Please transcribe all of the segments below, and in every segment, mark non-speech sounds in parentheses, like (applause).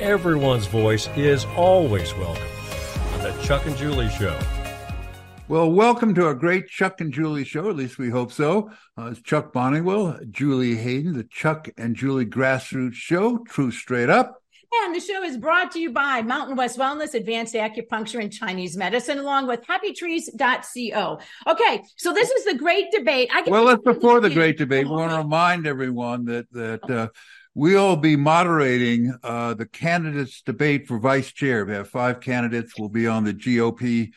Everyone's voice is always welcome on the Chuck and Julie Show. Well, welcome to a great Chuck and Julie show. At least we hope so. Uh, it's Chuck Bonniwell, Julie Hayden, the Chuck and Julie Grassroots Show, True Straight Up. And the show is brought to you by Mountain West Wellness, Advanced Acupuncture and Chinese Medicine, along with happytrees.co. Okay, so this is the great debate. I well, that's before the great debate. We want to remind everyone that that uh, we'll be moderating uh, the candidates debate for vice chair. We have five candidates. We'll be on the GOP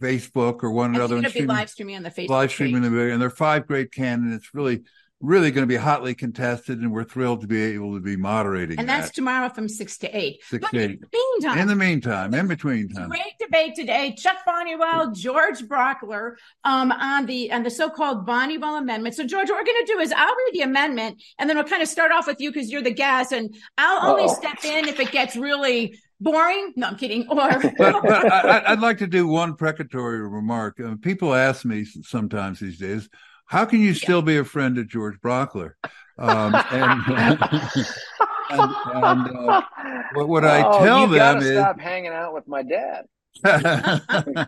Facebook or one another. Going to be live streaming on the Facebook. Live streaming, the, and there are five great candidates. Really really going to be hotly contested, and we're thrilled to be able to be moderating. And that's that. tomorrow from six to eight. Six but to eight. In the meantime, in the meantime, in between time, great debate today. Chuck Bonniwell, George Brauchler, um, on the on the so-called Bonniwell Amendment. So, George, what we're going to do is I'll read the amendment, and then we'll kind of start off with you because you're the guest, and I'll only Uh-oh. step in if it gets really boring. No, I'm kidding. Or, (laughs) but, but I, would like to do one precatory remark. Uh, people ask me sometimes these days how can you still be a friend of George Brauchler? Um, (laughs) and, and, and uh, what, what I oh, tell you them is stop hanging out with my dad. (laughs)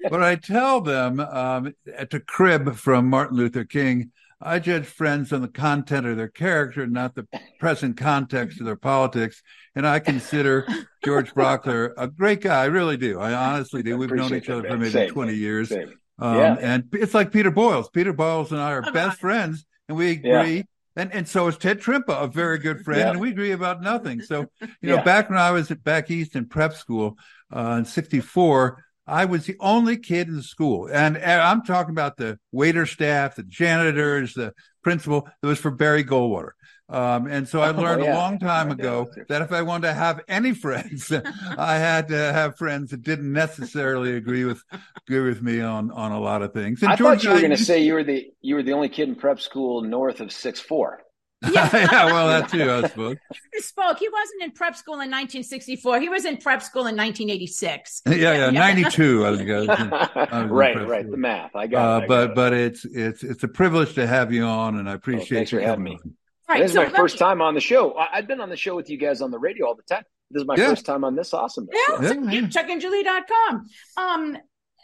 (laughs) what I tell them um, to crib from Martin Luther King, I judge friends on the content of their character, not the present context of their politics. And I consider George Brauchler a great guy. I really do. I honestly do. We've known each other for maybe Same. 20 years. Same. Um, yeah. And it's like Peter Boyles. Peter Boyles and I are best friends, and we agree. Yeah. And and so is Ted Trimpa, a very (laughs) good friend, yeah. and we agree about nothing. So, you know, back when I was at back east in prep school uh, in '64, I was the only kid in the school, and, and I'm talking about the waiter staff, the janitors, the principal. It was for Barry Goldwater. Um, and so I oh, learned oh, yeah. a long time ago that if I wanted to have any friends, (laughs) I had to have friends that didn't necessarily agree with agree with me on on a lot of things. And I George, thought you were going to say you were the you were the only kid in prep school north of six four. (laughs) Yeah. (laughs) yeah, well, that too, I suppose. He spoke. He wasn't in prep school in 1964. He was in prep school in 1986. Yeah, yeah, yeah. 92. I think. I was in, I was right, right. School. The math. I got. Uh, it, I got but it. but it's it's it's a privilege to have you on, and I appreciate oh, thanks you for having me. Right, this is my first time on the show. I, have been on the show with you guys on the radio all the time. This is my yeah. first time on this. Awesome. Yeah, yeah, yeah. chuckandjulie.com. Um,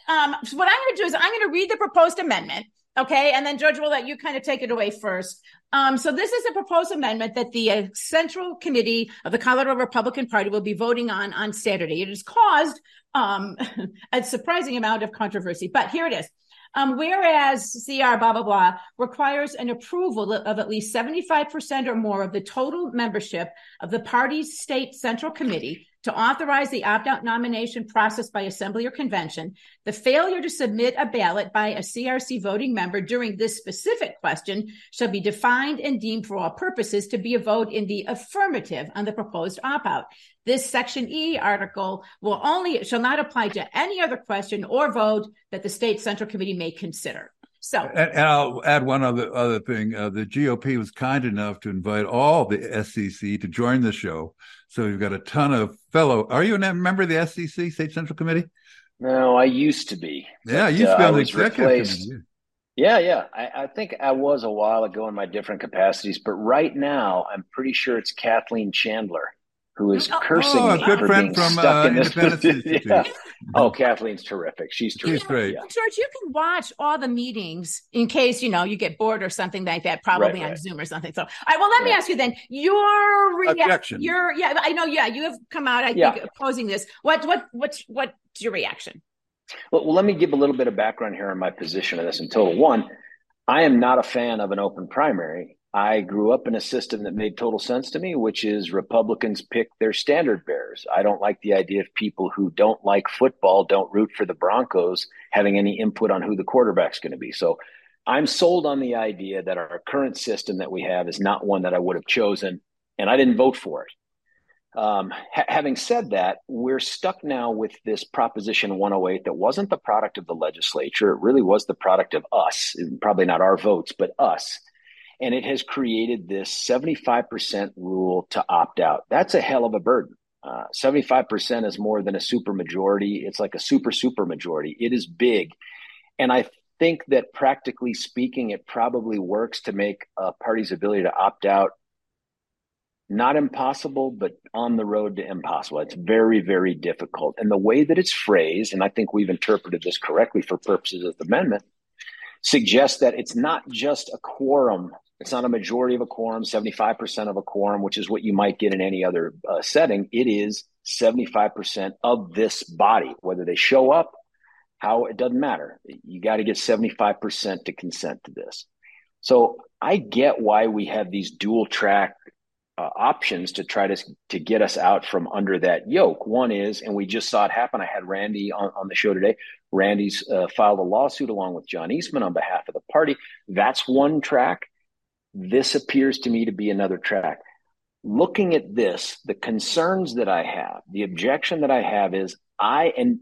um, so what I'm going to do is I'm going to read the proposed amendment. Okay. And then George will let you kind of take it away first. Um, so this is a proposed amendment that the uh, Central Committee of the Colorado Republican Party will be voting on on Saturday. It has caused um, (laughs) a surprising amount of controversy, but here it is. Um, whereas CR blah blah blah requires an approval of at least 75% or more of the total membership of the party's state central committee to authorize the opt-out nomination process by assembly or convention, the failure to submit a ballot by a CRC voting member during this specific question shall be defined and deemed for all purposes to be a vote in the affirmative on the proposed opt-out. This section E article will only shall not apply to any other question or vote that the state central committee may consider. So, and, and I'll add one other other thing. Uh, the GOP was kind enough to invite all the SCC to join the show. So we've got a ton of fellow. Are you a member of the SCC, State Central Committee? No, I used to be. Yeah, I used to be uh, on the executive replaced. committee. Yeah, yeah. I, I, think I was a while ago in my different capacities, but right now I'm pretty sure it's Kathleen Chandler who is oh, cursing oh, me a good for friend being from stuck uh, in this Independence (laughs) yeah. Oh, Kathleen's terrific. She's terrific. She's great. Yeah. George, you can watch all the meetings in case you know you get bored or something like that, probably right, on right. Zoom or something. So, all right. Well, let me ask you then. Your reaction. Your yeah. I know. Yeah, you have come out. I yeah. think opposing this. What what what's what's your reaction? Well, well, let me give a little bit of background here on my position of this in total. One, I am not a fan of an open primary. I grew up in a system that made total sense to me, which is Republicans pick their standard bearers. I don't like the idea of people who don't like football, don't root for the Broncos, having any input on who the quarterback's going to be. So I'm sold on the idea that our current system that we have is not one that I would have chosen, and I didn't vote for it. Um, ha- having said that, we're stuck now with this Proposition 108 that wasn't the product of the legislature. It really was the product of us, probably not our votes, but us. And it has created this 75% rule to opt out. That's a hell of a burden. Uh, 75% is more than a super majority. It's like a super, super majority. It is big. And I think that practically speaking, it probably works to make a party's ability to opt out not impossible, but on the road to impossible. It's very, very difficult. And the way that it's phrased, and I think we've interpreted this correctly for purposes of the amendment, suggests that it's not just a quorum. It's not a majority of a quorum, 75% of a quorum, which is what you might get in any other uh, setting. It is 75% of this body, whether they show up, how it doesn't matter. You got to get 75% to consent to this. So I get why we have these dual track uh, options to try to to get us out from under that yoke. One is, and we just saw it happen. I had Randy on, on the show today. Randy's uh, filed a lawsuit along with John Eastman on behalf of the party. That's one track. This appears to me to be another track. Looking at this, the concerns that I have, the objection that I have is I and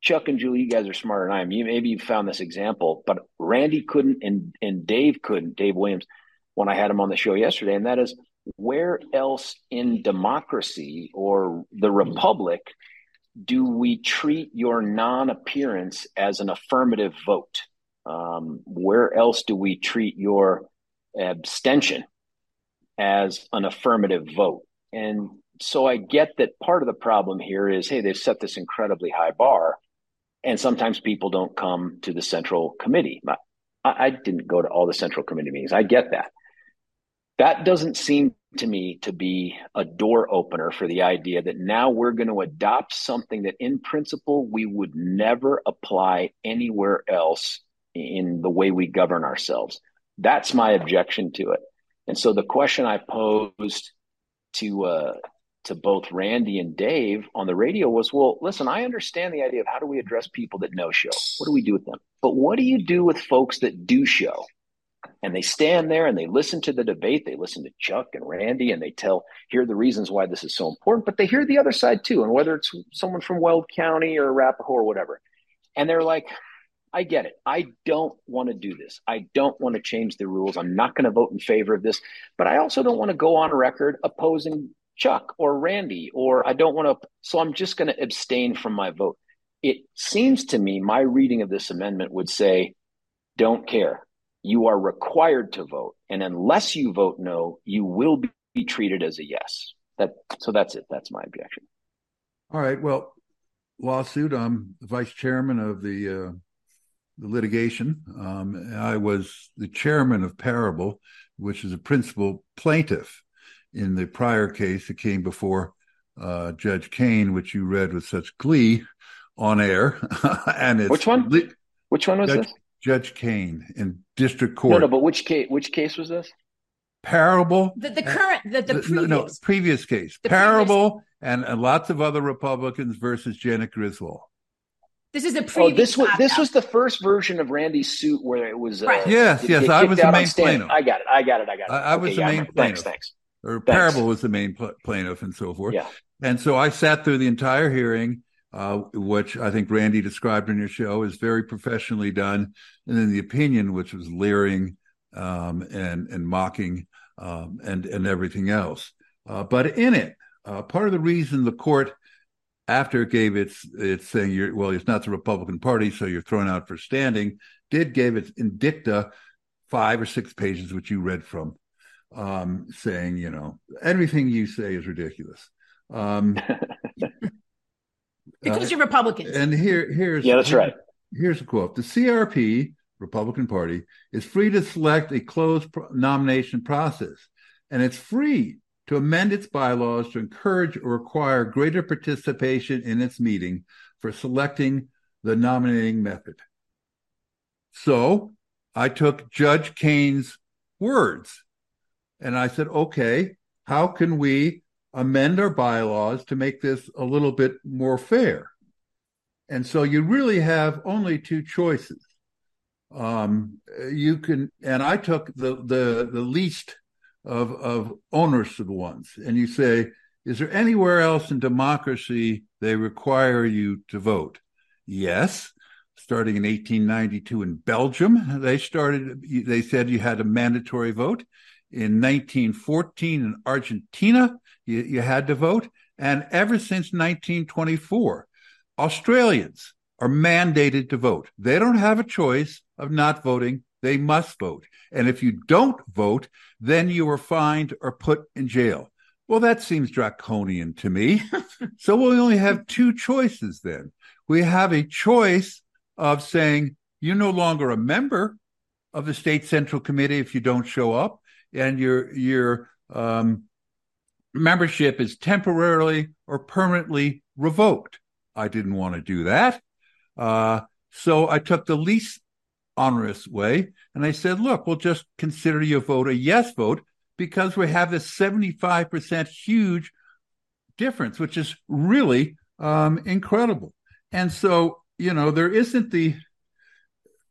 Chuck and Julie, you guys are smarter than I am. You maybe you found this example, but Randy couldn't and and Dave couldn't. Dave Williams, when I had him on the show yesterday, and that is where else in democracy or the republic do we treat your non appearance as an affirmative vote? Um, where else do we treat your abstention as an affirmative vote? And so I get that part of the problem here is hey, they've set this incredibly high bar, and sometimes people don't come to the central committee. I, I didn't go to all the central committee meetings. I get that. That doesn't seem to me to be a door opener for the idea that now we're going to adopt something that in principle we would never apply anywhere else in the way we govern ourselves. That's my objection to it. And so the question I posed to uh, to both Randy and Dave on the radio was, well, listen, I understand the idea of how do we address people that no show? What do we do with them? But what do you do with folks that do show? and they stand there and they listen to the debate. They listen to Chuck and Randy and they tell, hear the reasons why this is so important, but they hear the other side too. And whether it's someone from Weld County or Arapahoe or whatever. And they're like, I get it. I don't want to do this. I don't want to change the rules. I'm not going to vote in favor of this, but I also don't want to go on record opposing Chuck or Randy, or I don't want to. So I'm just going to abstain from my vote. It seems to me my reading of this amendment would say, don't care you are required to vote. And unless you vote no, you will be treated as a yes. That so that's it. That's my objection. All right. Well, lawsuit. I'm the vice chairman of the uh, the litigation. Um, I was the chairman of Parable, which is a principal plaintiff in the prior case that came before uh, Judge Kane, which you read with such glee on air. (laughs) and it's which one? Li- which one was Judge, this? Judge Kane in district court. No, no, but which case? Which case was this? Parable. The, the current, the, the, previous, no, no, previous case. The Parable previous. And, and lots of other Republicans versus Janet Griswold. This is a previous. Oh, this was this was the first version of Randy's suit where it was. Uh, right. Yes, yes, I was the main plaintiff. I got it. I got it. I got it. I, I was the main plaintiff. Thanks. Thanks. Or thanks. Parable was the main pl- plaintiff, and so forth. Yeah. And so I sat through the entire hearing uh, which I think Randy described in your show is very professionally done, and then the opinion, which was leering um, and and mocking um, and and everything else. Uh, but in it, uh, part of the reason the court, after it gave its its saying, you're, well, it's not the Republican Party, so you're thrown out for standing, did gave its indicta five or six pages, which you read from, um, saying, you know, everything you say is ridiculous. Um, (laughs) because uh, you're Republicans. And here, here's yeah, that's here, right. Here's a quote: "The CRP, Republican Party, is free to select a closed pro- nomination process, and it's free to amend its bylaws to encourage or require greater participation in its meeting for selecting the nominating method." So, I took Judge Kane's words, and I said, "Okay, how can we amend our bylaws to make this a little bit more fair. And so you really have only two choices. Um, you can, and I took the the the least of of onerous ones, and you say is there anywhere else in democracy they require you to vote? Yes. Starting in 1892 in Belgium, they started, they said you had a mandatory vote. In 1914 in Argentina, you, you had to vote. And ever since 1924, Australians are mandated to vote. They don't have a choice of not voting. They must vote. And if you don't vote, then you are fined or put in jail. Well, that seems draconian to me. (laughs) so we only have two choices then. We have a choice of saying you're no longer a member of the state central committee if you don't show up, and your your um, membership is temporarily or permanently revoked. I didn't want to do that. Uh, so I took the least onerous way and I said, look, we'll just consider your vote a yes vote because we have this 75% huge difference, which is really um, incredible. And so, you know, there isn't the,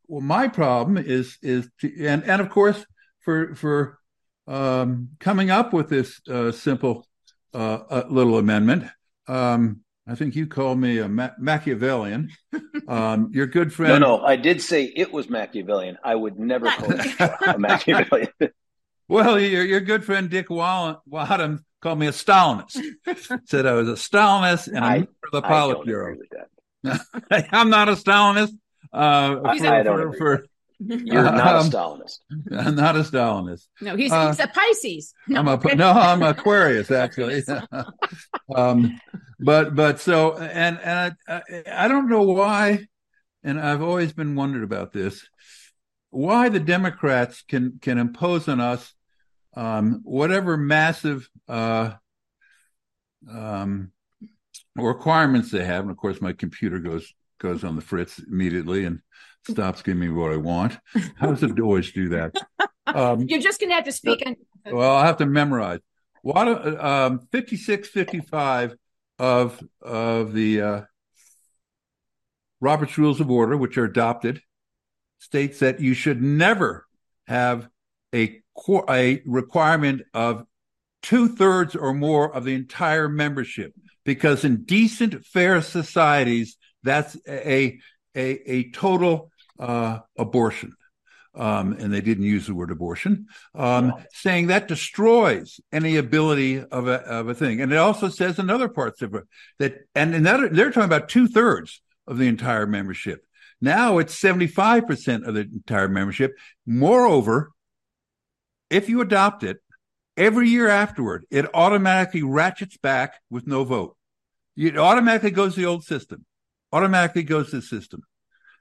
well, my problem is, is, to, and, and of course, for, for um, coming up with this uh, simple uh, uh, little amendment, um, I think you called me a Ma- Machiavellian. Um, your good (laughs) friend. No, no, I did say it was Machiavellian. I would never call you (laughs) a Machiavellian. well, your, your good friend Dick Wadham called me a Stalinist. Said I was a Stalinist and I, a member of the Politburo. (laughs) I'm not a Stalinist. Uh, I, for, I don't for, for you're not um, a Stalinist. I'm (laughs) not a Stalinist. No, he's, uh, he's a Pisces. No. I'm a no, I'm Aquarius (laughs) actually. (laughs) um, but but so and and I, I, I don't know why, and I've always been wondered about this, why the Democrats can can impose on us um, whatever massive uh, um, requirements they have, and of course my computer goes goes on the fritz immediately and stops giving me what I want. How does it always do that? Um, (laughs) You're just going to have to speak. on- well, I'll have to memorize. What um, 56, 55 of of the uh, Robert's Rules of Order, which are adopted, states that you should never have a a requirement of two thirds or more of the entire membership, because in decent, fair societies, that's a a, a total uh, abortion. Um, and they didn't use the word abortion, um, saying that destroys any ability of a, of a thing. And it also says in other parts of it that, and in that, they're talking about two thirds of the entire membership. Now it's 75% of the entire membership. Moreover, if you adopt it, every year afterward, it automatically ratchets back with no vote. It automatically goes to the old system, automatically goes to the system.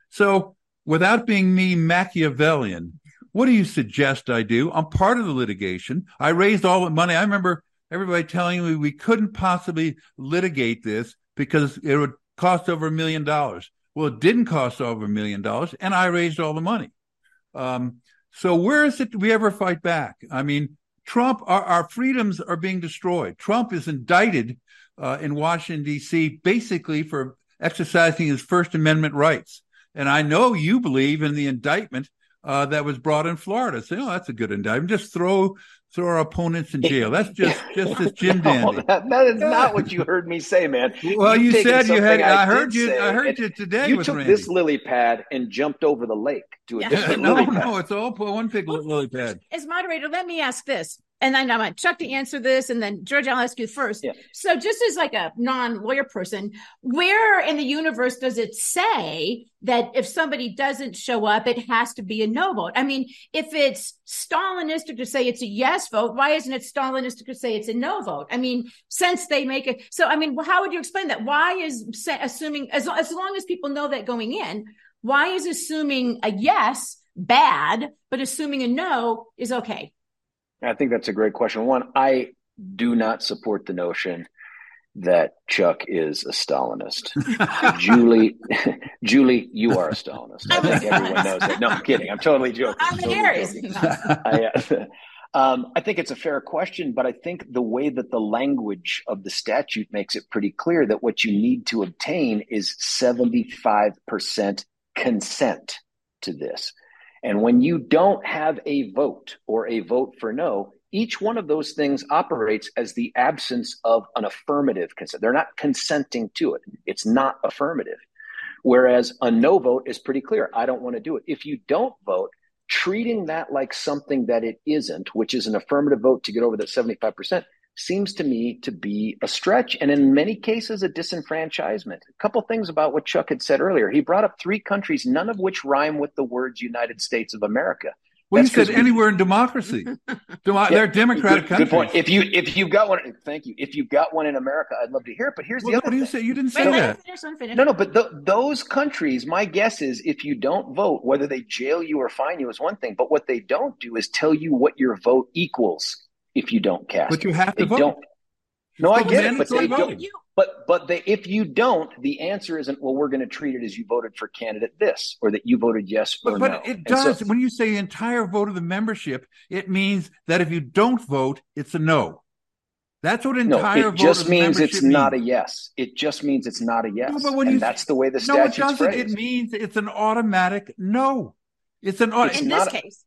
So without being me Machiavellian, what do you suggest I do? I'm part of the litigation. I raised all the money. I remember everybody telling me we couldn't possibly litigate this because it would cost over a million dollars. Well, it didn't cost over a million dollars, and I raised all the money. Um, so where is it we ever fight back? I mean, Trump, our, our freedoms are being destroyed. Trump is indicted uh, in Washington D.C. basically for exercising his First Amendment rights. And I know you believe in the indictment uh, that was brought in Florida. Say, oh, that's a good indictment. Just throw throw our opponents in jail. That's just just as (laughs) Jim no, Dandy. That, that is not what you heard me say, man. (laughs) Well, You've you said you had. I, I heard you. I heard you today. You took Randy. this lily pad and jumped over the lake to a yeah. (laughs) different no, lily pad. No, it's all one big lily pad. As moderator, let me ask this and then I want Chuck to answer this, and then George, I'll ask you first. Yeah. So, just as like a non-lawyer person, where in the universe does it say that if somebody doesn't show up, it has to be a no vote? I mean, if it's Stalinistic to say it's a yes vote, why isn't it Stalinistic to say it's a no vote? I mean, since they make it so, I mean, how would you explain that? Why is assuming as as long as people know that going in, why is assuming a yes bad, but assuming a no is okay? I think that's a great question. One, I do not support the notion that Chuck is a Stalinist. (laughs) Julie, (laughs) Julie, you are a Stalinist. I think everyone knows that. No, I'm kidding. I'm totally (laughs) joking. I'm, totally joking. I, uh, um, I think it's a fair question, but I think the way that the language of the statute makes it pretty clear that what you need to obtain is 75% consent to this. And when you don't have a vote or a vote for no, Each one of those things operates as the absence of an affirmative consent. They're not consenting to it. It's not affirmative. Whereas a no vote is pretty clear. I don't want to do it. If you don't vote, treating that like something that it isn't, which is an affirmative vote to get over that 75%, seems to me to be a stretch and in many cases a disenfranchisement. A couple things about what Chuck had said earlier. He brought up three countries, none of which rhyme with the words United States of America. Well, That's you said anywhere in democracy. (laughs) Demo- they're democratic good, countries. Good point. If you if you've got one, thank you. If you've got one in America, I'd love to hear it. But here's well, the other. What do you say? You didn't say Wait, that. Finish, finish. No, no. But the, those countries, my guess is, if you don't vote, whether they jail you or fine you is one thing. But what they don't do is tell you what your vote equals if you don't cast. But you have to they vote. Don't, no, I get it, but they don't. But but they, if you don't, the answer isn't well. We're going to treat it as you voted for candidate this, or that you voted yes or but, but it does. So, when you say entire vote of the membership, it means that if you don't vote, it's a no. That's what entire no, it just means it's means. not a yes. It just means it's not a yes. No, but when and you, that's the way the no, it statute's doesn't. phrased. It means it's an automatic no. It's an it's in this case.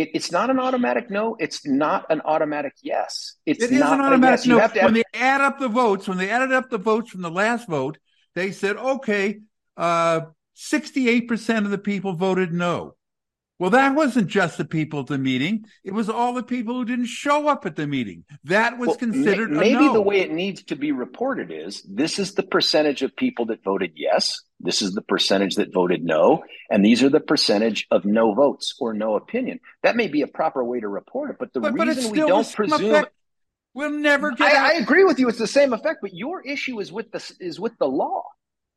It, it's not an automatic no. It's not an automatic yes. It's it is not an automatic yes. no. Have have, when they add up the votes, when they added up the votes from the last vote, they said, okay, uh, 68% of the people voted no. Well, that wasn't just the people at the meeting. It was all the people who didn't show up at the meeting. That was well, considered maybe no. the way it needs to be reported is this is the percentage of people that voted yes. This is the percentage that voted no. And these are the percentage of no votes or no opinion. That may be a proper way to report it. But the but, reason but we don't presume effect. we'll never get I, I, agree with you. It's the same effect, but your issue is with the is with the law.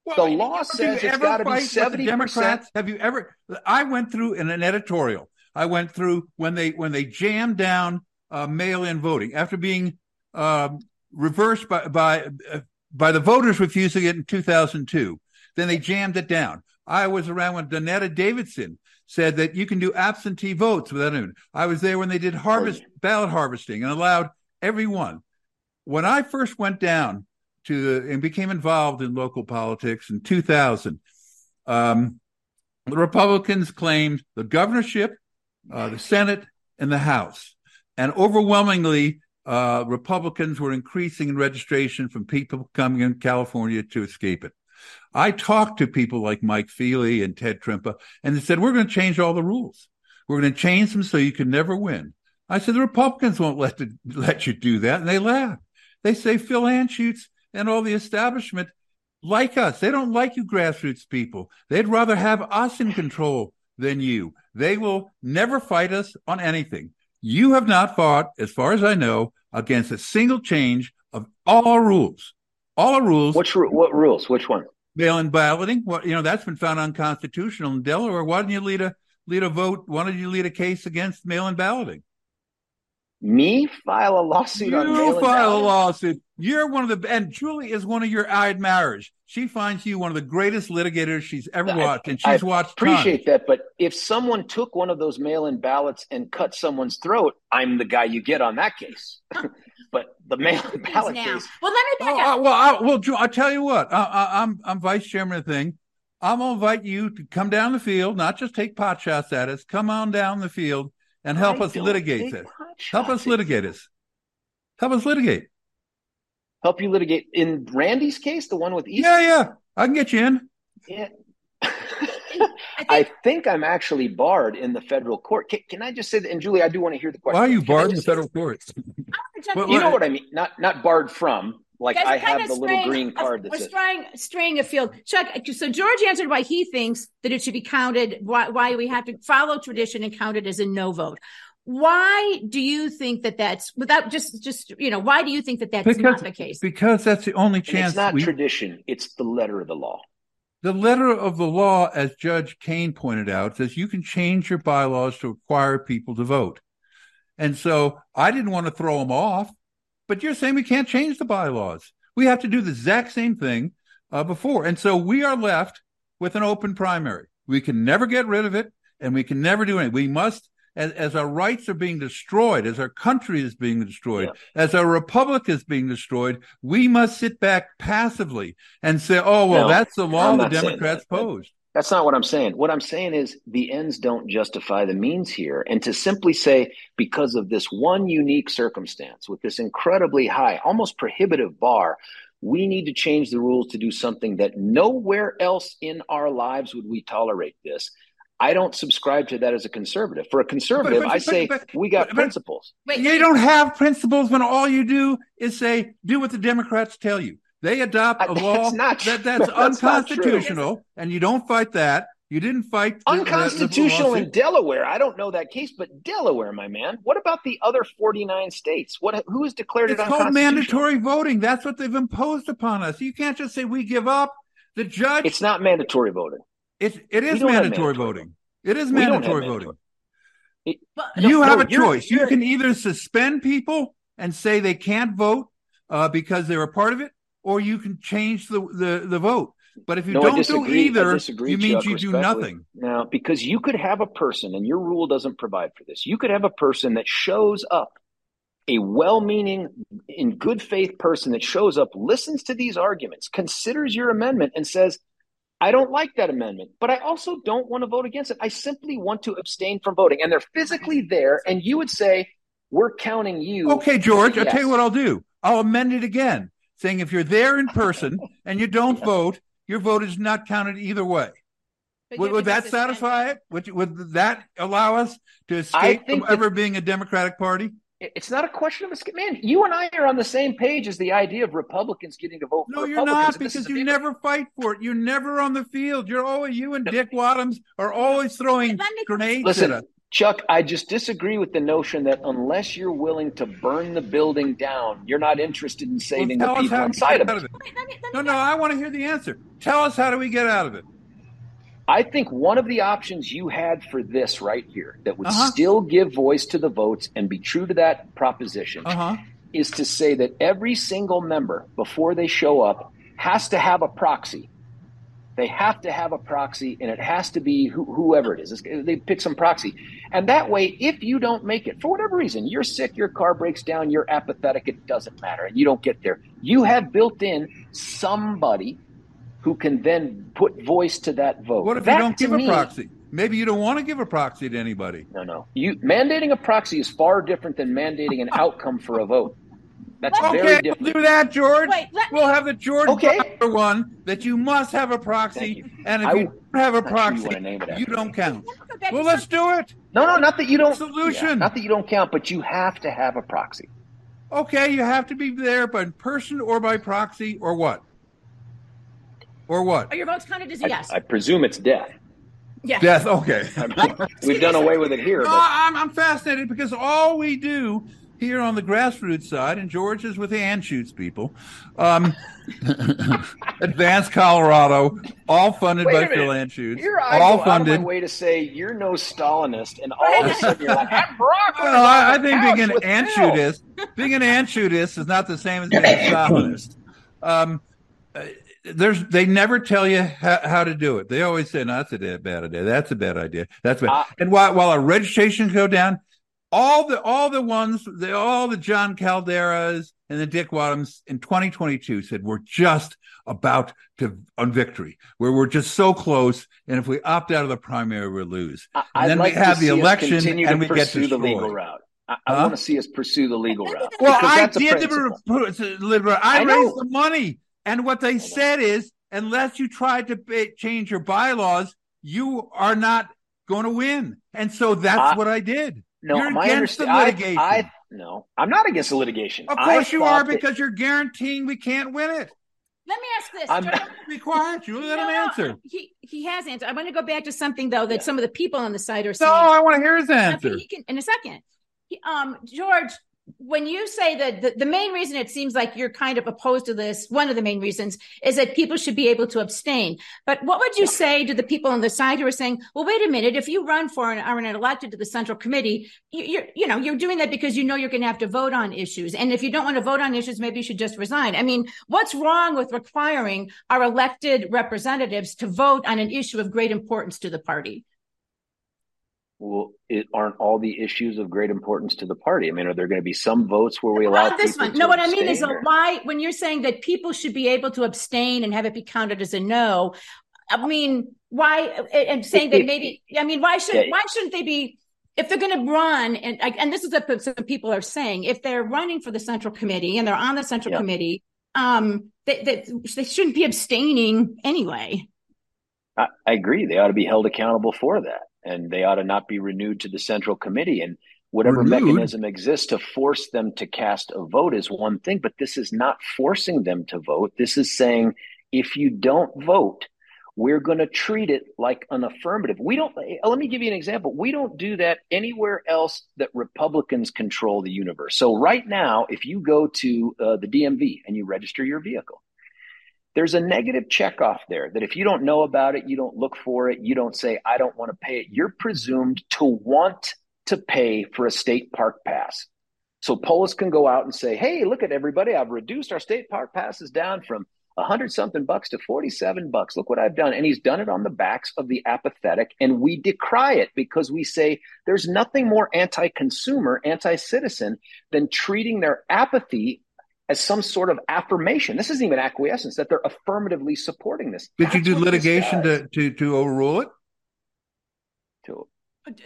Well, the law says it's got to be seventy percent. Have you ever? I went through in an editorial. I went through when they when they jammed down uh, mail-in voting after being um, reversed by by uh, by the voters refusing it in 2002. Then they jammed it down. I was around when Donetta Davidson said that you can do absentee votes without it. I was there when they did harvest ballot harvesting and allowed everyone. When I first went down to the, and became involved in local politics in 2000, um, the Republicans claimed the governorship, uh, the Senate, and the House. And overwhelmingly, uh, Republicans were increasing in registration from people coming in California to escape it. I talked to people like Mike Feeley and Ted Trimpa, and they said, We're going to change all the rules. We're going to change them so you can never win. I said, The Republicans won't let, (laughs) let you do that. And they laughed. They say Phil Anschutz and all the establishment like us. They don't like you grassroots people. They'd rather have us in control than you. They will never fight us on anything. You have not fought, as far as I know, against a single change of all our rules. All our rules. Which what rules? Which one? Mail-in balloting. What you know that's been found unconstitutional in Delaware. Why didn't you lead a lead a vote? Why didn't you lead a case against mail-in balloting? Me file a lawsuit you on mail-in file balloting? a lawsuit. You're one of the and Julie is one of your admirers. She finds you one of the greatest litigators she's ever I- watched, and she's watched I watched. Appreciate tons. that, but if someone took one of those mail-in ballots and cut someone's throat, I'm the guy you get on that case. (laughs) but the mail-in ballot now. case, Well, let me Oh, back uh, up. well, I, well, Ju- I'll tell you what. I, I, I'm I'm vice chairman of the thing. I'm gonna invite you to come down the field, not just take pot shots at us. Come on down the field and help I us litigate this. Help us litigate this. Help us litigate. Help you litigate in Randy's case, the one with East. Yeah, yeah. I can get you in. Yeah. I (laughs) I think think I'm actually barred in the federal court. Can, can I just say that? And Julie, I do want to hear the question. Why are you barred in the federal courts? Well, You know what I mean? Not not barred from. Like I have the little green card that We're straying, straying a field. Chuck, so George answered why he thinks that it should be counted, why, why we have to follow tradition and count it as a no vote. Why do you think that that's without just, just, you know, why do you think that that's Because- not the case? Because that's the only And chance it's not we, tradition; it's the letter of the law. The letter of the law, as Judge Kane pointed out, says you can change your bylaws to require people to vote. And so I didn't want to throw them off, but you're saying we can't change the bylaws. We have to do the exact same thing uh, before. And so we are left with an open primary. We can never get rid of it and we can never do anything. We must, as, as our rights are being destroyed, as our country is being destroyed, as our republic is being destroyed, we must sit back passively and say, oh, well, No, that's the law the Democrats posed. That's not what I'm saying. What I'm saying is the ends don't justify the means here. And to simply say, because of this one unique circumstance with this incredibly high, almost prohibitive bar, we need to change the rules to do something that nowhere else in our lives would we tolerate this. I don't subscribe to that as a conservative. For a conservative, but, but, I say but, we got principles. Wait, you don't have principles when all you do is say, do what the Democrats tell you. They adopt a law not, that, that's, (laughs) that's unconstitutional, and you don't fight that. You didn't fight the, unconstitutional the, the in Delaware. I don't know that case, but Delaware, my man. What about the other forty-nine states? What who has declared it's it It's called mandatory voting? That's what they've imposed upon us. You can't just say we give up. The judge. It's not mandatory voting. It it is mandatory, mandatory voting. It is mandatory voting. It, you no, have no, a choice. You're, you can either suspend people and say they can't vote uh, because they're a part of it, or you can change the the, the vote. But if you no, don't do either, you means you do nothing. Now, because you could have a person, and your rule doesn't provide for this, you could have a person that shows up, a well meaning, in good faith person that shows up, listens to these arguments, considers your amendment, and says, I don't like that amendment, but I also don't want to vote against it. I simply want to abstain from voting. And they're physically there, and you would say, We're counting you. Okay, George, yes. I'll tell you what I'll do. I'll amend it again saying if you're there in person and you don't vote, your vote is not counted either way. Would, would that satisfy it? Would, would that allow us to escape from ever being a Democratic Party? It's not a question of escape. Man, you and I are on the same page as the idea of Republicans getting to vote. No, you're not because you never fight for it. You're never on the field. You're always you and Dick Wadhams are always throwing grenades Listen, at us. Chuck, I just disagree with the notion that unless you're willing to burn the building down, you're not interested in saving well, the people inside of it. it. No, no, I want to hear the answer. Tell us how do we get out of it? I think one of the options you had for this right here that would uh-huh. still give voice to the votes and be true to that proposition uh-huh. is to say that every single member, before they show up, has to have a proxy they have to have a proxy, and it has to be whoever it is. they pick some proxy, and that way, if you don't make it for whatever reason, you're sick, your car breaks down, you're apathetic, it doesn't matter, and you don't get there. You have built in somebody who can then put voice to that vote. What if that, you don't give me, a proxy? Maybe you don't want to give a proxy to anybody. No, no. You mandating a proxy is far different than mandating an outcome for a vote. That's okay, very different. We'll do that, George. Wait, we'll have the George okay. one that you must have a proxy, and if I, you don't have a proxy, you, you don't count. Well, let's do it. No, no, not that you don't. Solution. Yeah, not that you don't count, but you have to have a proxy. Okay, you have to be there by person or by proxy or what? Or what? Are your votes counted as a yes? I, I presume it's death. Yeah. Death. Okay. (laughs) We've done away with it here. No, but... I'm, I'm fascinated because all we do here on the grassroots side, and George is with the Anschutz people. Um, (laughs) Advance Colorado, all funded Wait by Phil Anschutz. Here I all go funded. out of my way to say you're no Stalinist, and all of a sudden you're like, I'm Barack. Well, I, I think being an Anschutist, being an Anschutist is not the same as being a (laughs) Stalinist. Um, uh, there's they never tell you how, how, to do it. They always say, "No, that's a bad idea. That's a bad idea. That's bad." Uh, and while while our registrations go down, all the all the ones, the, all the Jon Caldaras and the Dick Wadhams in 2022 said we're just about to on victory, where we're just so close, and if we opt out of the primary, we lose. And I'd then like we have the election, and we get to the legal route. I, I huh? want to see us pursue the legal route. Well, I did the liberal. I, I raised the money, and what they said is, unless you try to change your bylaws, you are not going to win. And so that's uh, what I did. No, you're my against the litigation. I, I, no, I'm not against the litigation. Of course I you are, because that, you're guaranteeing we can't win it. Let me ask this. I'm not, be quiet. You let no, him answer. He he has answered. I want to go back to something though that yeah. some of the people on the site are saying. No, I want to hear his answer. He can, in a second. He, um, George, when you say that the, the, main reason it seems like you're kind of opposed to this, one of the main reasons is that people should be able to abstain. But what would you say to the people on the side who are saying, well, wait a minute, if you run for and are elected to the central committee, you're, you know, you're doing that because you know you're going to have to vote on issues. And if you don't want to vote on issues, maybe you should just resign. I mean, what's wrong with requiring our elected representatives to vote on an issue of great importance to the party? Well, it aren't all the issues of great importance to the party. I mean, are there going to be some votes where we allow this one? No, what I mean is or... why when you're saying that people should be able to abstain and have it be counted as a no. I mean, why and saying that maybe I mean why should why shouldn't they be if they're going to run and and this is what some people are saying if they're running for the central committee and they're on the central yeah. committee um they, they, they shouldn't be abstaining anyway I, I agree they ought to be held accountable for that and they ought to not be renewed to the central committee and whatever renewed. mechanism exists to force them to cast a vote is one thing but this is not forcing them to vote this is saying if you don't vote we're going to treat it like an affirmative. We don't, let me give you an example. We don't do that anywhere else that Republicans control the universe. So, right now, if you go to uh, the DMV and you register your vehicle, there's a negative check off there that if you don't know about it, you don't look for it, you don't say, I don't want to pay it, you're presumed to want to pay for a state park pass. So Polis can go out and say, Hey, look at everybody. I've reduced our state park passes down from a hundred something bucks to 47 bucks. Look what I've done. And he's done it on the backs of the apathetic. And we decry it because we say there's nothing more anti consumer, anti citizen than treating their apathy as some sort of affirmation. This isn't even acquiescence, that they're affirmatively supporting this. Did That's you do litigation to, to, to overrule it? To,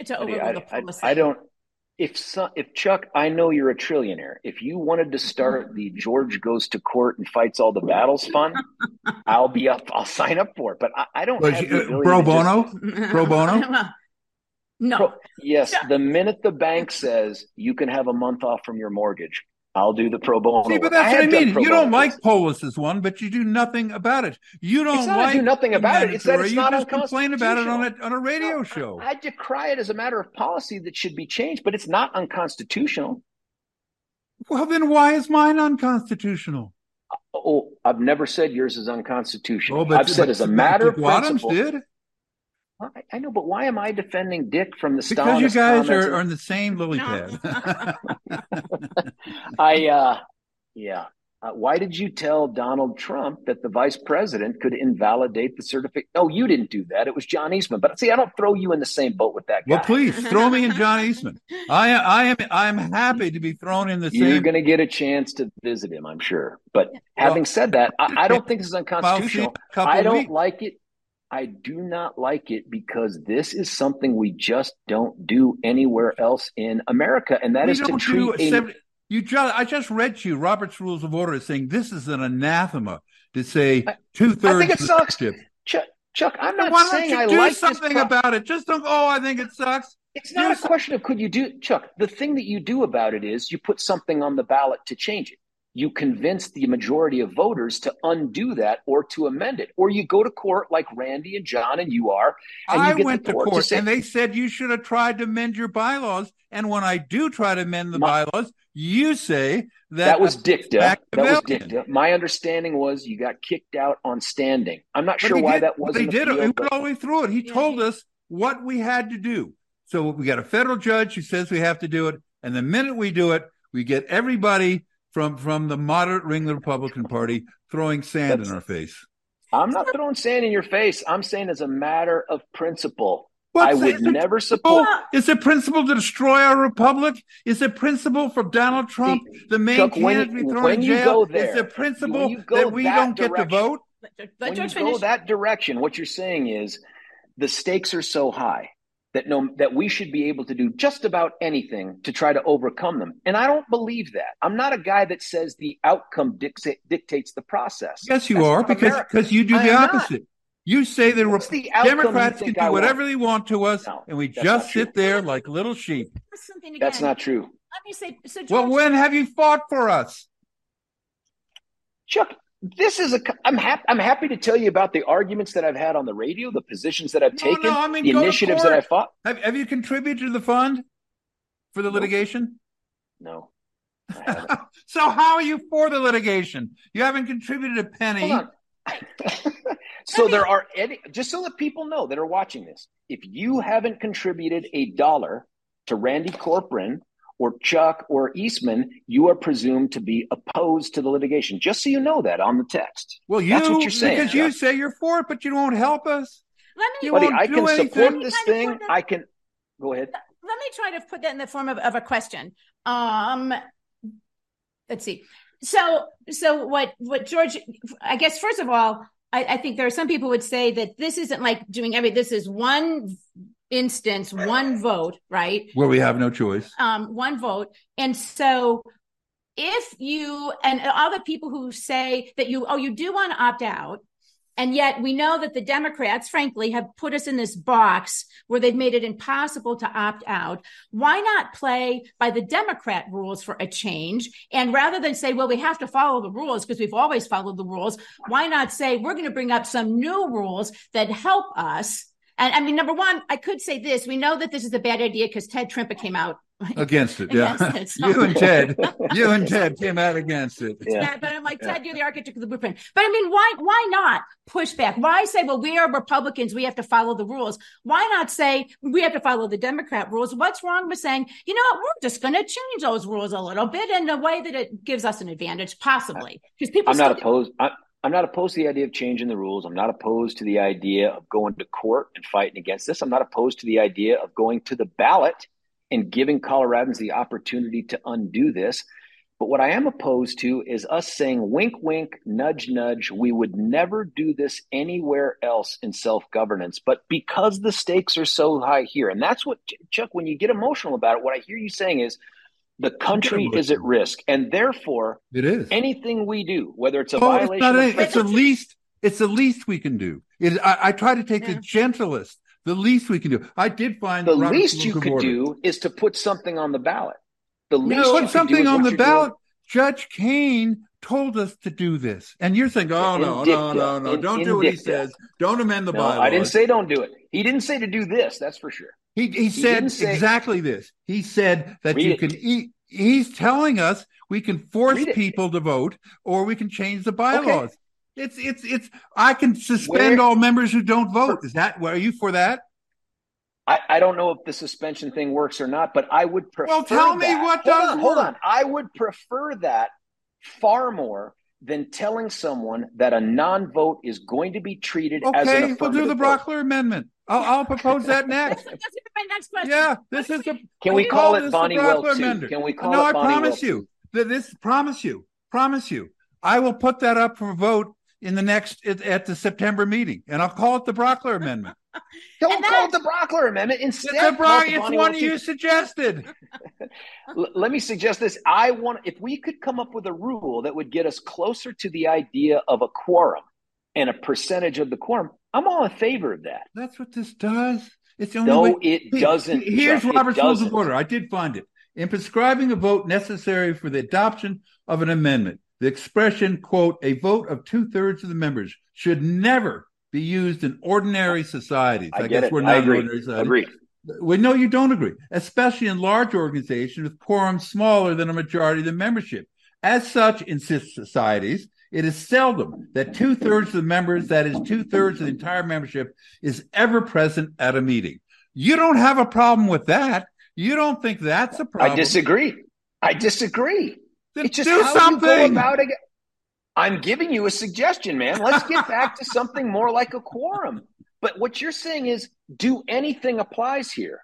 to overrule I, the policy. I, I don't if so, if Chuck, I know you're a trillionaire. If you wanted to start the George goes to court and fights all the battles fund, (laughs) I'll be up. I'll sign up for it. But I, I don't. Well, have uh, (laughs) pro bono. Just... pro bono. no. Pro, yes. The minute the bank says you can have a month off from your mortgage, I'll do the pro bono. See, but that's I what I mean. You don't like Polis's one, but you do nothing about it. You don't like do nothing about it. It's that it's you not just complain about it on a on a radio no, show. I, I decry it as a matter of policy that should be changed, but it's not unconstitutional. Well, then why is mine unconstitutional? Oh, I've never said yours is unconstitutional. Oh, but, I've said but, as a matter of principle. did. I, I, know, but why am I defending Dick from the because you guys are, are in the same lily pad. (laughs) I, uh, yeah. Uh, why did you tell Donald Trump that the vice president could invalidate the certificate? No, you didn't do that. It was John Eastman. But see, I don't throw you in the same boat with that guy. Well, please throw me in John Eastman. I, I am, I'm happy to be thrown in the You're same. You're going to get a chance to visit him, I'm sure. But having well, said that, I, I, don't think this is unconstitutional. I don't weeks. like it. I do not like it because this is something we just don't do anywhere else in America, and that we is to treat a, 70, you just I just read to you Robert's Rules of Order is saying this is an anathema to say two thirds. I think it sucks. Chuck, Chuck, I'm not Why saying don't you I do like something pro- about it. Just don't. Oh, I think it sucks. It's not do a question of could you do, Chuck. The thing that you do about it is you put something on the ballot to change it you convince the majority of voters to undo that or to amend it. Or you go to court like Randy and John and you are. And I you went to court, to say, and they said you should have tried to amend your bylaws. And when I do try to amend the my, bylaws, you say that that was dicta. That was dicta. My understanding was you got kicked out on standing. I'm not but sure why did, that wasn't. They did. Field, it went all the way through it. He yeah. told us what we had to do. So we got a federal judge who says we have to do it, and the minute we do it, we get everybody from from the moderate ring of the Republican Party throwing sand That's, in our face. I'm not throwing sand in your face. I'm saying as a matter of principle. What's I would never support. Is it principle to destroy our republic? Is it principle for Donald Trump, the main Chuck, candidate, to be thrown in jail? There, is it principle that we that don't get to vote? when you go that direction, what you're saying is the stakes are so high that no that we should be able to do just about anything to try to overcome them. And i don't believe that. I'm not a guy that says the outcome dictates dictates the process. Yes you That's are because because you do I the opposite not. you say the, the democrats can do whatever they want to us no, and we just sit there like little sheep. That's not true. Let me say so George, well when have you fought for us? Chuck this is a i'm happy i'm happy to tell you about the arguments that i've had on the radio the positions that i've no, taken no, I mean, the initiatives that i fought. Have, have you contributed to the fund for the nope. litigation? No (laughs) so how are you for the litigation? You haven't contributed a penny. (laughs) So there are any just so that people know that are watching this if you haven't contributed a dollar to randy corporon or Chuck or Eastman, you are presumed to be opposed to the litigation. Just so you know that on the text. Well, you That's what you're saying, because Chuck. you say you're for it, but you won't help us. Let me, you Buddy, I can anything. support this thing. I can go ahead. Let me try to put that in the form of, of a question. Um, let's see. So, so what? What George? I guess first of all, I, I think there are some people would say that this isn't like doing every. This is one instance, one vote, right? Where we have no choice. Um, one vote, and so if you and all the people who say that you oh you do want to opt out and yet we know that the Democrats, frankly, have put us in this box where they've made it impossible to opt out. Why not play by the Democrat rules for a change? And rather than say, well, we have to follow the rules because we've always followed the rules, why not say we're going to bring up some new rules that help us? And I mean, number one, I could say this. We know that this is a bad idea because Ted Trimpa came out against it. Yeah, against it, so. you and Ted, (laughs) you and Ted came out against it. Yeah. but I'm like Ted, you're the architect of the blueprint. But I mean, why why not push back? Why say, well, we are Republicans, we have to follow the rules? Why not say we have to follow the Democrat rules? What's wrong with saying, you know what, we're just going to change those rules a little bit in a way that it gives us an advantage, possibly because people. I'm not opposed. I- I'm not opposed to the idea of changing the rules. I'm not opposed to the idea of going to court and fighting against this. I'm not opposed to the idea of going to the ballot and giving Coloradans the opportunity to undo this. But what I am opposed to is us saying, wink, wink, nudge, nudge, we would never do this anywhere else in self governance. But because the stakes are so high here, and that's what, Chuck, when you get emotional about it, what I hear you saying is the country is at risk. And therefore, it is anything we do, whether it's a oh, violation, it's, it's the least, it's the least we can do. It, I, I try to take yeah. the gentlest the least we can do. I did find the least you could do is to put something on the ballot. The least no, put something on the ballot. Doing. Judge Kane told us to do this, and you're saying, "Oh no, no, no, no! Don't do what he says. Don't amend the no, bylaws." I didn't say don't do it. He didn't say to do this. That's for sure. He he, he said say, exactly this. He said that you it. can eat. He's telling us we can force people to vote, or we can change the bylaws. Okay. It's it's it's. I can suspend Where, all members who don't vote. Is that? Are you for that? I, I don't know if the suspension thing works or not, but I would prefer. Well, tell me what hold does on, work. Hold on, I would prefer that far more than telling someone that a non-vote is going to be treated okay, as an we'll do the Brauchler Amendment. I'll, I'll (laughs) propose that next. That's my next question. Yeah, this is a. Can we call, it Bonniwell too? Can we call no, it? No, I promise you. That this promise you, promise you. I will put that up for vote in the next at, at the September meeting, and I'll call it the Brauchler Amendment. (laughs) Don't call it the Brauchler Amendment. Instead, it's, Bro- it's one you suggested. (laughs) (laughs) L- let me suggest this. I want if we could come up with a rule that would get us closer to the idea of a quorum and a percentage of the quorum. I'm all in favor of that. That's what this does. It's the only no, way. it doesn't. Here's Chuck, Robert's Rules of Order. I did find it. In prescribing a vote necessary for the adoption of an amendment, the expression, quote, a vote of two thirds of the members should never be used in ordinary societies. I, I guess it. we're not ordinary societies. Agree. Well, no, you don't agree, especially in large organizations with quorums smaller than a majority of the membership. As such, in societies, it is seldom that two thirds of the members, that is two thirds of the entire membership, is ever present at a meeting. You don't have a problem with that. You don't think that's a problem. I disagree. I disagree. Then it's just do something. About it. I'm giving you a suggestion, man. Let's get back to something more like a quorum. But what you're saying is, do anything applies here?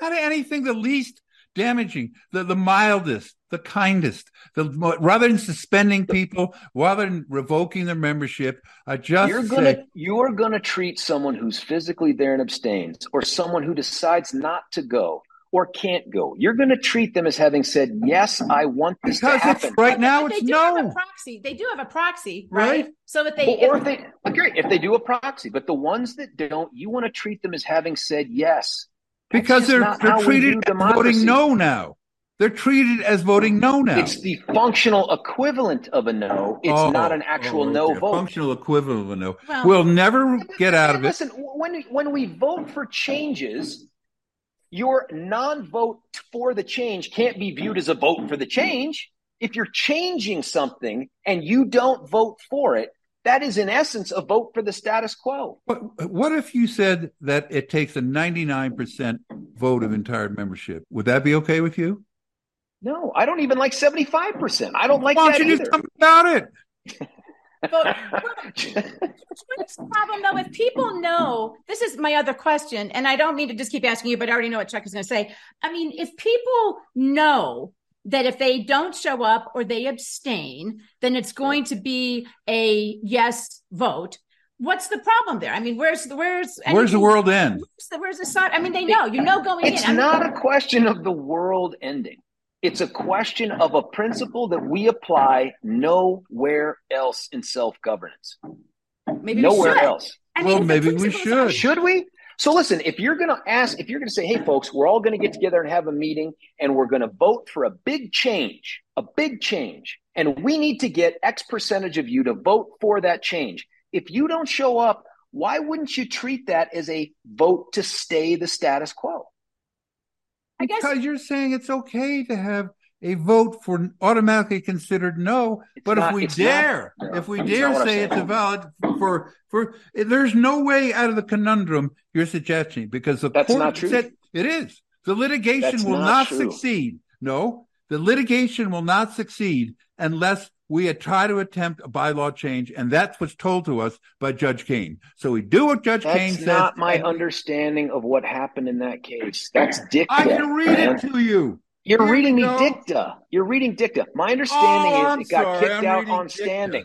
Not anything the least damaging, the, the mildest, the kindest. The rather than suspending people, rather than revoking their membership, I just you're gonna say, you're gonna treat someone who's physically there and abstains, or someone who decides not to go, or can't go. You're going to treat them as having said, "Yes, I want this because to happen." right now, but it's they do no. Have a proxy. They do have a proxy, right? right? So that they, or if, if they, agree, if they do a proxy, but the ones that don't, you want to treat them as having said yes, because they're they're treated as voting no now. They're treated as voting no now. It's the functional equivalent of a no. It's oh, not an actual oh, no vote. Functional equivalent of a no. Well, we'll never get out of it. Listen, when when we vote for changes, your non vote for the change can't be viewed as a vote for the change. If you're changing something and you don't vote for it, that is in essence a vote for the status quo. But what if you said that it takes a 99% vote of entire membership? Would that be okay with you? No, I don't even like 75%. I don't like Why don't you either. just about it? (laughs) But what's the problem though? If people know, this is my other question, and I don't mean to just keep asking you, but I already know what Chuck is going to say. I mean, if people know that if they don't show up or they abstain, then it's going to be a yes vote. What's the problem there? I mean, where's the where's where's the world end? Where's the, where's the side? I mean, they know, you know, going it's in. It's not a question of the world ending. It's a question of a principle that we apply nowhere else in self governance. Maybe nowhere else. I well, maybe we should. Should we? So listen, if you're going to ask, if you're going to say, hey, folks, we're all going to get together and have a meeting and we're going to vote for a big change, a big change, and we need to get X percentage of you to vote for that change. If you don't show up, why wouldn't you treat that as a vote to stay the status quo? I guess because you're saying it's okay to have a vote for automatically considered no. But not, if we dare, not, no, if we dare say it's a valid for for, there's no way out of the conundrum you're suggesting because the That's court not true. said it is. The litigation That's will not, not succeed. No, the litigation will not succeed unless we had tried to attempt a bylaw change, and that's what's told to us by Judge Kane. So we do what Judge that's Kane says. That's not my understanding of what happened in that case. That's dicta. I can read man. it to you. You're Here reading me go. dicta. You're reading dicta. My understanding oh, is I'm it got sorry. kicked I'm out on dicta. standing.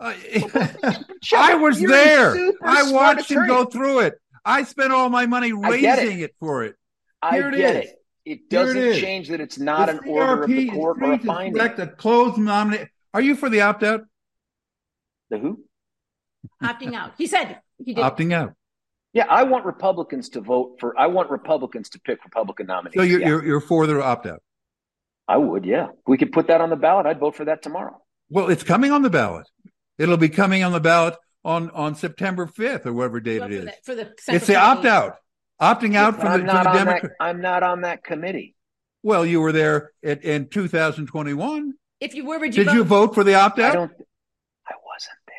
Uh, (laughs) I was You're there. I watched him go through it. I spent all my money raising it. it. for it. I Here it get is. it. It doesn't it change that it's not the an order of the court or a finding. a closed nominee. Are you for the opt out? The who? Opting out. He said he did. Opting out. Yeah, I want Republicans to vote for. I want Republicans to pick Republican nominees. So you're yeah. you're, you're for the opt out. I would, yeah. If we could put that on the ballot. I'd vote for that tomorrow. Well, it's coming on the ballot. It'll be coming on the ballot on on September 5th or whatever date Well, it for is. the, for the it's the opt out. Opting out from I'm the, not from the on Democrat. that. I'm not on that committee. Well, you were there at, in 2021. If you were, would you Did vote? you vote for the opt out? I out? don't. I wasn't there.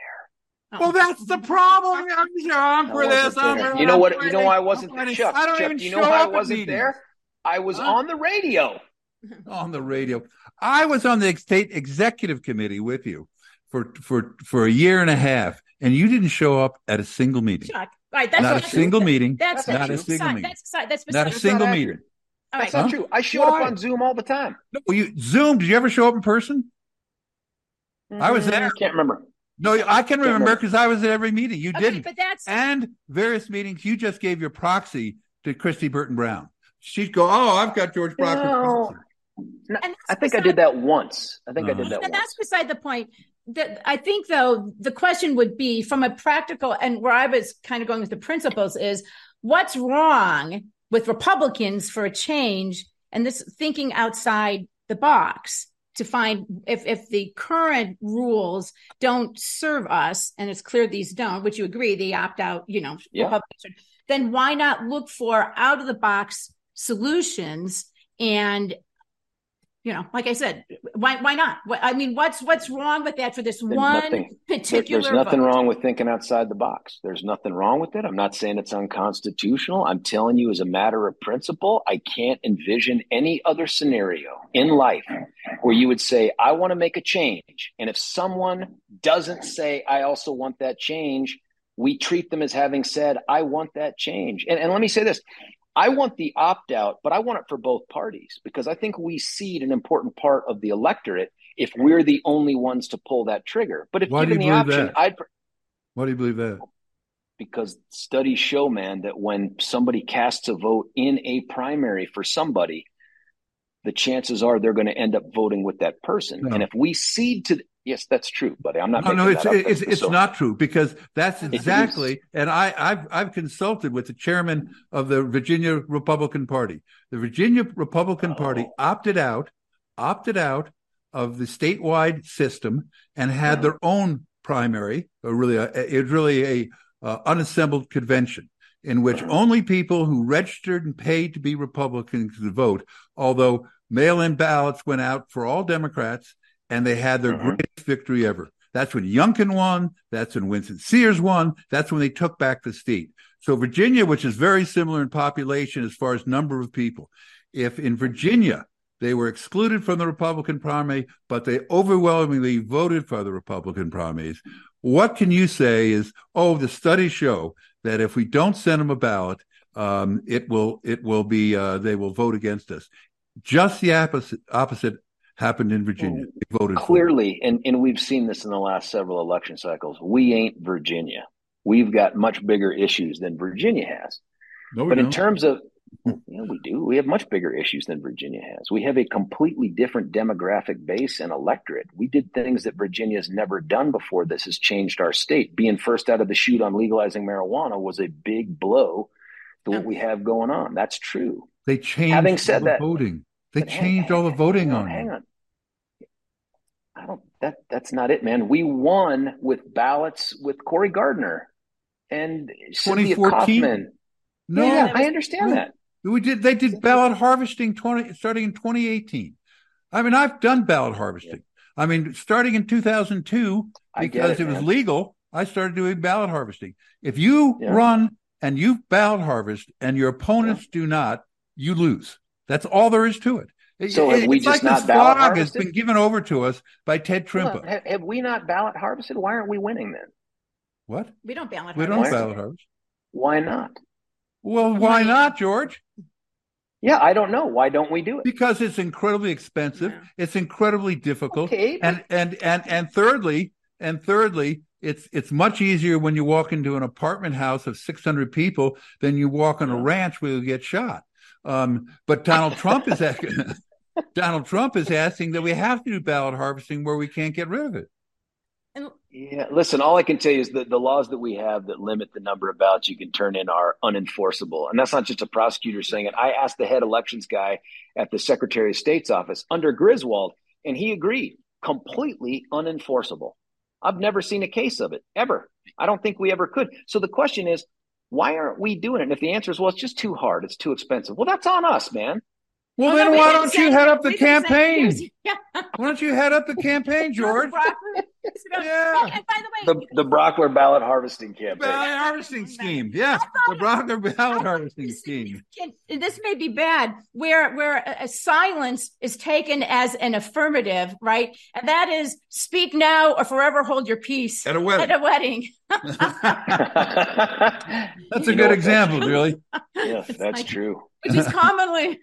Oh. Well, that's the problem. I'm, I'm for this. I'm for You know I'm what? for You know why I wasn't there. Chuck. I don't Chuck, even do you know why I wasn't meetings. there? I was Huh? on the radio. (laughs) on the radio. I was on the state executive committee with you for for for a year and a half, and you didn't show up at a single meeting. Chuck. All right, that's Not a single meeting. That's not a single meeting. That's Not a single meeting. Accurate. All That's right. not Huh? true. I showed Why? up on Zoom all the time. No, you Zoom. Did you ever show up in person? I was there. I Can't remember. No, I can remember remember. because I was at every meeting. You Okay, didn't. but that's and various meetings, you just gave your proxy to Kristi Burton Brown. She'd go, "Oh, I've got George Proctor's No. proxy." No, and I that's think I did that once. I think I Uh-huh. did that and once. that's beside the point. That I think though the question would be from a practical and where I was kind of going with the principles is what's wrong with Republicans for a change and this thinking outside the box to find if if the current rules don't serve us and it's clear these don't, which you agree they opt out, you know, Yeah. Republicans then why not look for out of the box solutions and you know, like I said, why why not? I mean, what's what's wrong with that for this There's one nothing- There- particular? there's nothing vote? wrong with thinking outside the box. There's nothing wrong with it. I'm not saying it's unconstitutional. I'm telling you, as a matter of principle, I can't envision any other scenario in life where you would say, I want to make a change. And if someone doesn't say, I also want that change, we treat them as having said, I want that change. And, and let me say this I want the opt out, but I want it for both parties because I think we cede an important part of the electorate if we're the only ones to pull that trigger. But if Why given the option, that? I'd Why do you believe that? because studies show, man, that when somebody casts a vote in a primary for somebody, the chances are they're going to end up voting with that person. No. And if we cede to, yes, that's true, buddy. I'm not. No, no, it's it's it's so- not true because that's exactly. And I I've I've consulted with the chairman of the Virginia Republican Party. The Virginia Republican Party Oh. opted out, opted out of the statewide system and had Oh. their own primary. Or really, a, it's really a uh, unassembled convention in which Mhm. only people who registered and paid to be Republicans could vote. Although mail-in ballots went out for all Democrats, and they had their Mhm. greatest victory ever. That's when Youngkin won. That's when Winsome Sears won. That's when they took back the state. So Virginia, which is very similar in population as far as number of people, if in Virginia they were excluded from the Republican primary, but they overwhelmingly voted for the Republican primaries, what can you say is, oh, the studies show that if we don't send them a ballot, um, it will it will be uh, they will vote against us. Just the opposite opposite happened in Virginia. They voted clearly, and, and we've seen this in the last several election cycles. We ain't Virginia. We've got much bigger issues than Virginia has. No, but don't. in terms of, (laughs) yeah, we do. We have much bigger issues than Virginia has. We have a completely different demographic base and electorate. We did things that Virginia's never done before. This has changed our state. Being first out of the chute on legalizing marijuana was a big blow to what we have going on. That's true. They changed Having said the that- voting. They But hang- changed all the voting hang on Hang on. I don't. That that's not it, man. We won with ballots with Cory Gardner and Cynthia 2014? Coffman. No, yeah, I understand no. that. we did. They did ballot harvesting twenty starting in 2018. I mean, I've done ballot harvesting. I mean, starting in 2002 because it, it, was man. legal. I started doing ballot harvesting. If you Yeah. run and you ballot harvest and your opponents do not, you lose. That's all there is to it. It- So have it- we it's just like not this ballot flag has been given over to us by Ted Hold Trimpa. on, Have, have we not ballot harvested? Why aren't we winning then? What? We don't ballot We don't harvest. ballot harvest. Why not? Well, why not, George? Yeah, I don't know. Why don't we do it? Because it's incredibly expensive. Yeah. It's incredibly difficult. Okay, but- And and and and thirdly, and thirdly, it's it's much easier when you walk into an apartment house of 600 people than you walk on a ranch where you get shot. Um, but Donald Trump is asking, (laughs) Donald Trump is asking that we have to do ballot harvesting where we can't get rid of it. And Yeah, listen, all I can tell you is that the laws that we have that limit the number of ballots you can turn in are unenforceable. And that's not just a prosecutor saying it. I asked the head elections guy at the Secretary of State's office under Griswold, and he agreed completely unenforceable. I've never seen a case of it ever. I don't think we ever could. So the question is, why aren't we doing it? And if the answer is, well, it's just too hard, it's too expensive. Well, that's on us, man. Well, Oh, then why don't you head up the campaign? Years- Yeah. Why don't you head up the campaign, (laughs) George? (laughs) Yeah. And by the way, The the Brauchler ballot harvesting campaign. Ballot harvesting scheme. Yes, the Brauchler ballot harvesting scheme. And this may be bad, where where a, a silence is taken as an affirmative, right? And that is speak now or forever hold your peace At a wedding. At a wedding. (laughs) That's a You good know, example, really. Yes, that's like- true. Which is commonly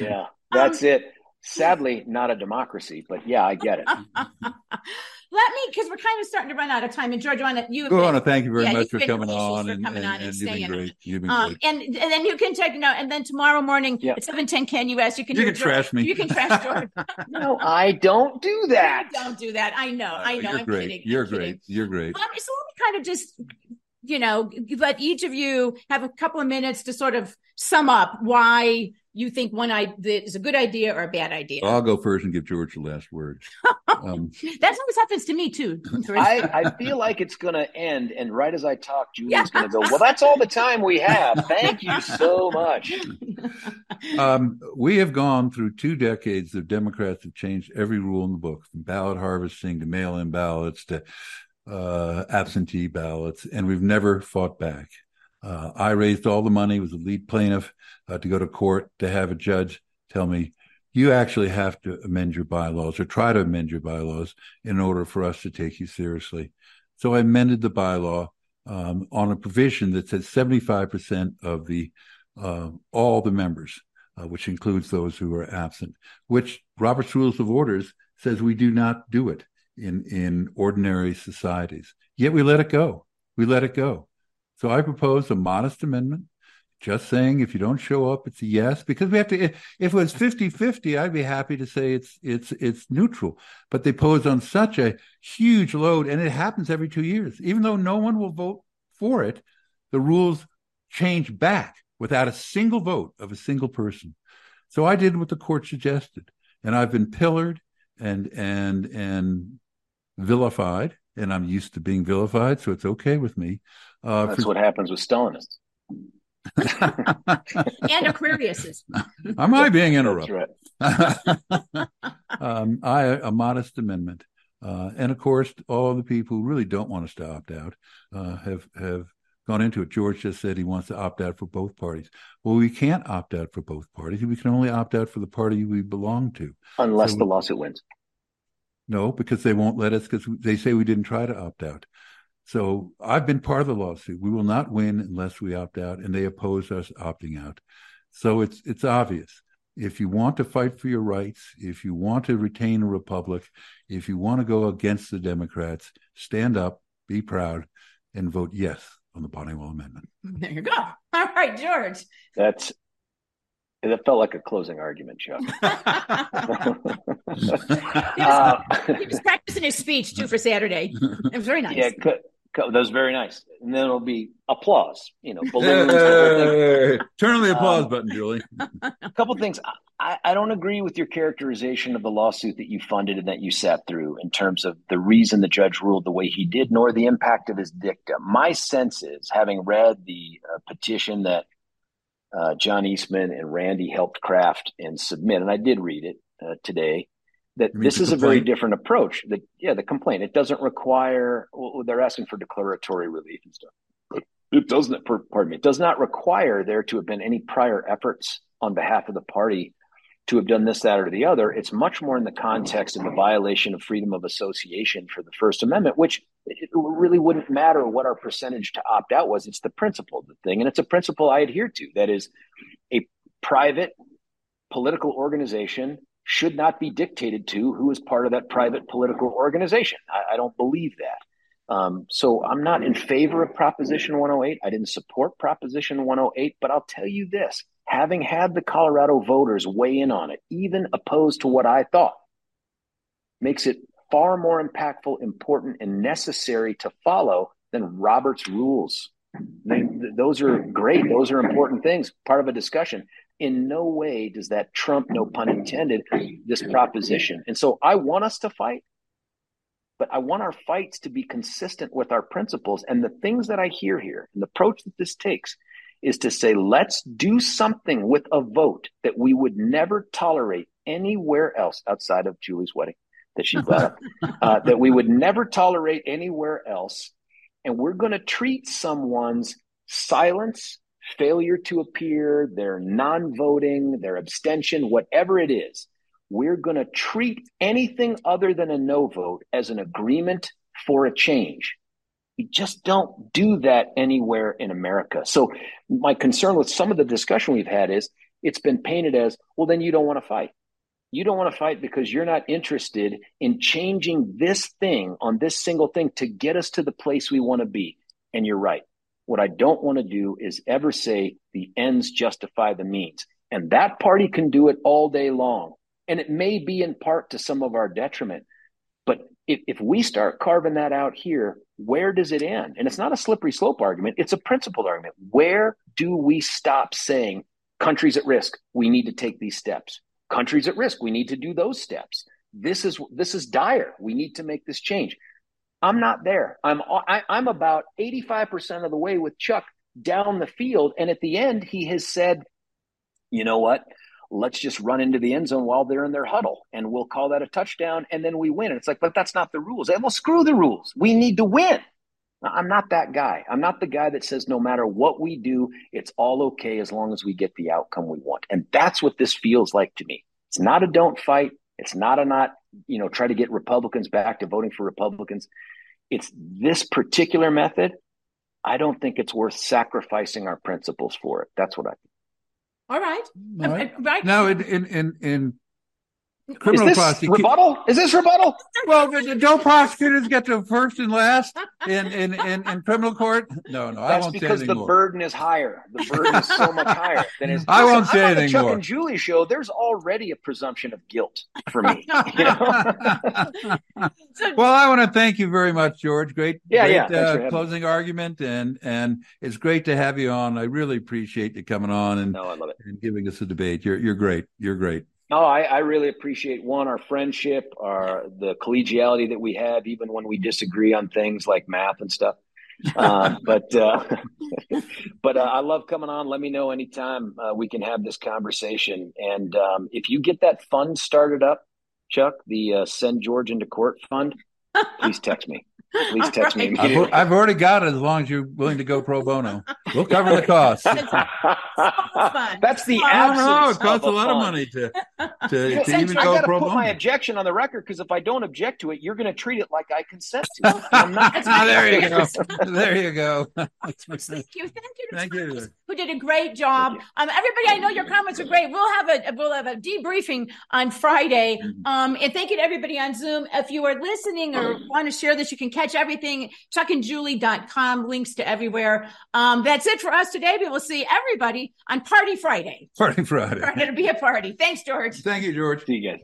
Yeah, that's um, it. Sadly, not a democracy, but yeah, I get it. (laughs) let me because we're kind of starting to run out of time. And George, on it, you Go on, thank you very Yeah, much for coming on for and, coming and, on and and you've been staying on. great. You've been Um, great. and and then you can take no, and then tomorrow morning Yeah. at seven ten can you can You can a- trash me. You can trash George. (laughs) No, I don't do that. Don't do that. I know. I know. You're I'm great. kidding. You're I'm kidding. great. You're great. Um, so let me kind of just, you know, let each of you have a couple of minutes to sort of sum up why you think one idea is a good idea or a bad idea. I'll go first and give George the last word. (laughs) Um, That always happens to me too. I, I feel like it's going to end, and right as I talk, Julian's going to go, Well, that's all the time we have. Thank you so much. um, we have gone through two decades of Democrats have changed every rule in the book, from ballot harvesting to mail-in ballots to uh, absentee ballots, and we've never fought back. Uh, I raised all the money, was the lead plaintiff uh, to go to court to have a judge tell me, you actually have to amend your bylaws or try to amend your bylaws in order for us to take you seriously. So I amended the bylaw um, on a provision that says 75% of the uh, all the members, uh, which includes those who are absent, which Robert's Rules of Orders says we do not do it in, in ordinary societies. Yet we let it go. We let it go. So I propose a modest amendment, just saying if you don't show up, it's a yes, because we have to, if, if it was 50 50, I'd be happy to say it's, it's, it's neutral. But they pose on such a huge load, and it happens every two years. Even though no one will vote for it, the rules change back without a single vote of a single person. So I did what the court suggested, and I've been pillared and and and vilified, and I'm used to being vilified, so it's okay with me. Uh, That's for- what happens with Stalinists. (laughs) and Aquariuses. Am I being That's interrupted? right. (laughs) um, I a modest amendment, uh, and of course, all the people who really don't want us to opt out uh, have have gone into it. George just said he wants to opt out for both parties. Well, we can't opt out for both parties. We can only opt out for the party we belong to. Unless So- the lawsuit wins. No, because they won't let us because they say we didn't try to opt out. So I've been part of the lawsuit. We will not win unless we opt out, and they oppose us opting out. So it's it's obvious. if you want to fight for your rights, if you want to retain a republic, if you want to go against the Democrats, stand up, be proud, and vote yes on the Wall Amendment. There you go. All right, George. That's that felt like a closing argument, Chuck. (laughs) he, was, he was practicing his speech too for Saturday. It was very nice. Yeah, that was very nice. And then it'll be applause, you know, balloons. Turn on the applause um, button, Julie. (laughs) A couple things. I, I, don't agree with your characterization of the lawsuit that you funded and that you sat through in terms of the reason the judge ruled the way he did, nor the impact of his dicta. My sense is, having read the uh, petition that uh, John Eastman and Randy helped craft and submit, and I did read it uh, today, that this is a very different approach. That yeah, the complaint it doesn't require. Well, they're asking for declaratory relief and stuff. It doesn't. Pardon me. It does not require there to have been any prior efforts on behalf of the party to have done this, that, or the other. It's much more in the context of the violation of freedom of association for the First Amendment, which it really wouldn't matter what our percentage to opt out was. It's the principle of the thing, and it's a principle I adhere to. That is, a private political organization should not be dictated to who is part of that private political organization. I, I don't believe that. Um, so I'm not in favor of Proposition 108. I didn't support Proposition 108, but I'll tell you this having had the Colorado voters weigh in on it, even opposed to what I thought, makes it far more impactful, important, and necessary to follow than Robert's rules. They, those are great. Those are important things, part of a discussion in no way does that trump, no pun intended, this proposition. And so I want us to fight, but I want our fights to be consistent with our principles. And the things that I hear here and the approach that this takes is to say, let's do something with a vote that we would never tolerate anywhere else outside of Julie's wedding that she brought up, (laughs) uh, that we would never tolerate anywhere else. And we're going to treat someone's silence failure to appear, their non voting, their abstention, whatever it is, we're going to treat anything other than a no vote as an agreement for a change. We just don't do that anywhere in America. So, my concern with some of the discussion we've had is it's been painted as well, then you don't want to fight. You don't want to fight because you're not interested in changing this thing on this single thing to get us to the place we want to be. And you're right. What I don't want to do is ever say the ends justify the means. And that party can do it all day long. And it may be in part to some of our detriment. But if, if we start carving that out here, where does it end? And it's not a slippery slope argument, it's a principled argument. Where do we stop saying countries at risk, we need to take these steps? Countries at risk, we need to do those steps. This is this is dire. We need to make this change. I'm not there. I'm I, am i am about 85% of the way with Chuck down the field, and at the end, he has said, "You know what? Let's just run into the end zone while they're in their huddle, and we'll call that a touchdown, and then we win." And it's like, but that's not the rules. And well, screw the rules. We need to win. I'm not that guy. I'm not the guy that says no matter what we do, it's all okay as long as we get the outcome we want. And that's what this feels like to me. It's not a don't fight. It's not a not, you know, try to get Republicans back to voting for Republicans it's this particular method, I don't think it's worth sacrificing our principles for it. That's what I think. All right. All right. right. Now, in in in Criminal is this rebuttal? Is this rebuttal? Well, don't prosecutors get to first and last in, in, in, in criminal court? No, no, I won't because the more. burden is higher. The burden is so much higher than is. (laughs) I won't say I'm anything Chuck more. and Julie show. There's already a presumption of guilt for me. You know? (laughs) well, I want to thank you very much, George. Great, yeah, great yeah. Uh, closing argument, and and it's great to have you on. I really appreciate you coming on and, no, and giving us a debate. You're you're great. You're great. No, I, I, really appreciate one our friendship, our the collegiality that we have, even when we disagree on things like math and stuff. (laughs) Um, but uh, (laughs) but uh, I love coming on. Let me know anytime uh, we can have this conversation. And um, if you get that fund started up, Chuck, the uh, Send George into Court fund, please text me. Please text right. me. I've, I've, already got it as long as you're willing to go pro bono. We'll cover the cost. That's the absence. No, it costs a, a lot of money to (laughs) to, yeah, to even go pro bono. I've put my objection on the record because if I don't object to it, you're going to treat it like I consent to it. I'm not. (laughs) there you go. (laughs) There you go. thank you. Thank you. Thank you. Who did a great job. Um, everybody, I know your comments are great. We'll have a we'll have a debriefing on Friday. Mm-hmm. Um, and thank you to everybody on Zoom. If you are listening or want to share this, you can catch everything chuckandjulie.com, links to everywhere. Um, that's it for us today. We will see everybody on Party Friday. Party Friday. It's going to be a party. Thanks, George. Thank you, George. See you guys.